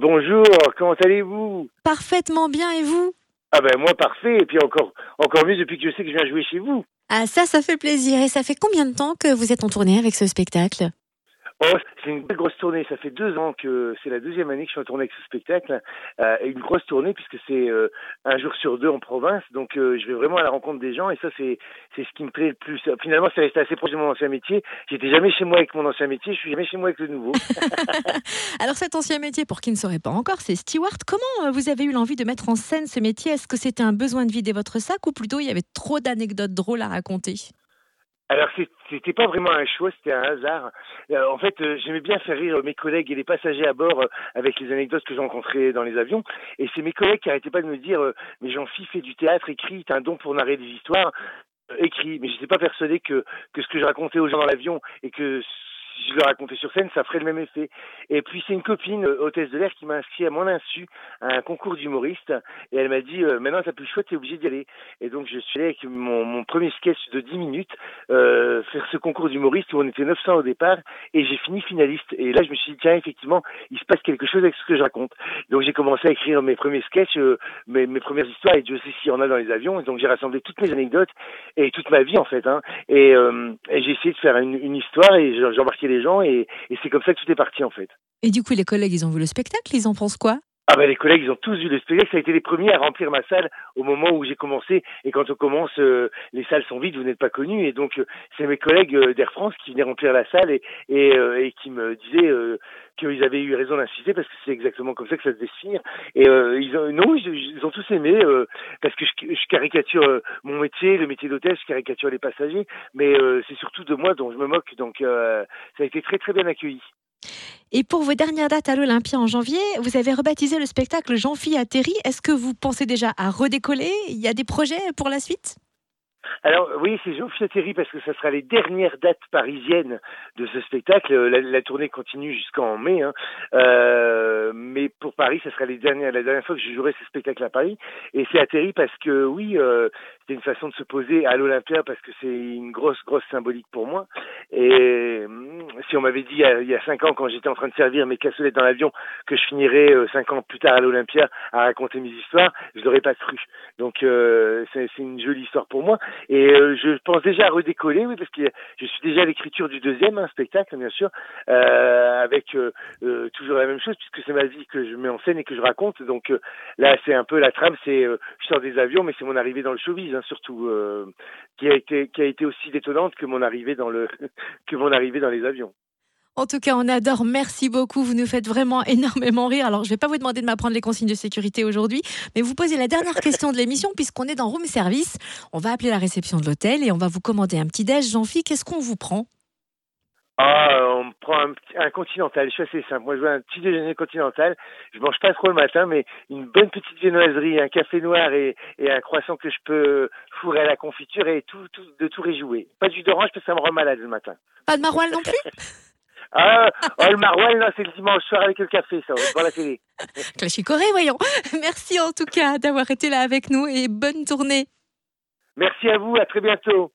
Bonjour, comment allez-vous? Parfaitement bien et vous? Ah ben moi parfait, et puis encore, encore mieux depuis que je sais que je viens jouer chez vous. Ah ça, ça fait plaisir. Et ça fait combien de temps que vous êtes en tournée avec ce spectacle? Oh, c'est une grosse tournée. Ça fait deux ans que c'est la deuxième année que je suis en tournée avec ce spectacle. Euh, et une grosse tournée puisque c'est euh, un jour sur deux en province. Donc euh, je vais vraiment à la rencontre des gens et ça c'est c'est ce qui me plaît le plus. Finalement, c'est resté assez proche de mon ancien métier. J'étais jamais chez moi avec mon ancien métier. Je suis jamais chez moi avec le nouveau. Alors cet ancien métier, pour qui ne saurait pas encore, c'est steward. Comment vous avez eu l'envie de mettre en scène ce métier? Est-ce que c'était un besoin de vider votre sac ou plutôt il y avait trop d'anecdotes drôles à raconter? Alors c'était pas vraiment un choix, c'était un hasard. Euh, en fait, euh, j'aimais bien faire rire mes collègues et les passagers à bord euh, avec les anecdotes que j'ai rencontrées dans les avions. Et c'est mes collègues qui arrêtaient pas de me dire euh, mais Jean-Phi fait du théâtre, écrit, t'as un don pour narrer des histoires. Euh, écrit, mais je n'étais pas persuadé que, que ce que je racontais aux gens dans l'avion et que si je le racontais sur scène, ça ferait le même effet. Et puis c'est une copine, euh, hôtesse de l'air, qui m'a inscrit à mon insu à un concours d'humoriste. Et elle m'a dit, euh, maintenant t'as plus le choix, t'es obligé d'y aller. Et donc je suis allé avec mon, mon premier sketch de 10 minutes euh, faire ce concours d'humoriste où on était 900 au départ et j'ai fini finaliste. Et là je me suis dit, tiens, effectivement, il se passe quelque chose avec ce que je raconte. Donc j'ai commencé à écrire mes premiers sketchs, euh, mes, mes premières histoires, et Dieu sait s'il y en a dans les avions. Et donc j'ai rassemblé toutes mes anecdotes et toute ma vie en fait. Hein. Et, euh, et j'ai essayé de faire une, une histoire et j'embarquais gens et c'est comme ça que tout est parti en fait. Et du coup, les collègues, ils ont vu le spectacle, ils en pensent quoi? Ah ben les collègues, ils ont tous vu le spectacle. Ça a été les premiers à remplir ma salle au moment où j'ai commencé. Et quand on commence, euh, les salles sont vides, vous n'êtes pas connus. Et donc euh, c'est mes collègues euh, d'Air France qui venaient remplir la salle et et, euh, et qui me disaient euh, qu'ils avaient eu raison d'insister parce que c'est exactement comme ça que ça se finir. Et ils ont non, ils, ils ont tous aimé parce que je, je caricature mon métier, le métier d'hôtesse, je caricature les passagers, mais c'est surtout de moi dont je me moque. Donc ça a été très très bien accueilli. Et pour vos dernières dates à l'Olympia en janvier, vous avez rebaptisé le spectacle Jean-Phi atterri. Est-ce que vous pensez déjà à redécoller? Il y a des projets pour la suite? Alors oui, c'est Thierry parce que ça sera les dernières dates parisiennes de ce spectacle. La, tournée continue jusqu'en mai, hein. euh, mais pour Paris, ça sera les dernières, la dernière fois que je jouerai ce spectacle à Paris. Et c'est atterri parce que oui, euh, c'est une façon de se poser à l'Olympia parce que c'est une grosse, grosse symbolique pour moi. Et hum, si on m'avait dit il y, a, cinq ans, quand j'étais en train de servir mes cassolettes dans l'avion, que je finirais euh, cinq ans plus tard à l'Olympia à raconter mes histoires, je l'aurais pas cru. Donc euh, c'est une jolie histoire pour moi. Et euh, je pense déjà à redécoller, oui, parce que je suis déjà à l'écriture du deuxième hein, spectacle, bien sûr, euh, avec euh, toujours la même chose, puisque c'est ma vie que je mets en scène et que je raconte. Donc là, c'est un peu la trame, c'est je sors des avions, mais c'est mon arrivée dans le showbiz, hein, surtout, qui a été qui a été aussi détonnante que mon arrivée dans le que mon arrivée dans les avions. En tout cas, on adore. Merci beaucoup. Vous nous faites vraiment énormément rire. Alors, je ne vais pas vous demander de m'apprendre les consignes de sécurité aujourd'hui, mais vous posez la dernière question de l'émission puisqu'on est dans room service. On va appeler la réception de l'hôtel et on va vous commander un petit déj. Jean-Phi, qu'est-ce qu'on vous prend? Ah, on me prend un, petit- un continental. Je suis assez simple. Moi, je veux un petit déjeuner continental. Je mange pas trop le matin, mais une bonne petite viennoiserie, un café noir et, et un croissant que je peux fourrer à la confiture et tout, tout de tout réjouer. Pas jus d'orange parce que ça me rend malade le matin. Pas de maroilles non plus? Ah, oh, le maroilles, non, c'est le dimanche soir avec le café, ça, devant la télé. Clachicoré, voyons. Merci en tout cas d'avoir été là avec nous et bonne tournée. Merci à vous, à très bientôt.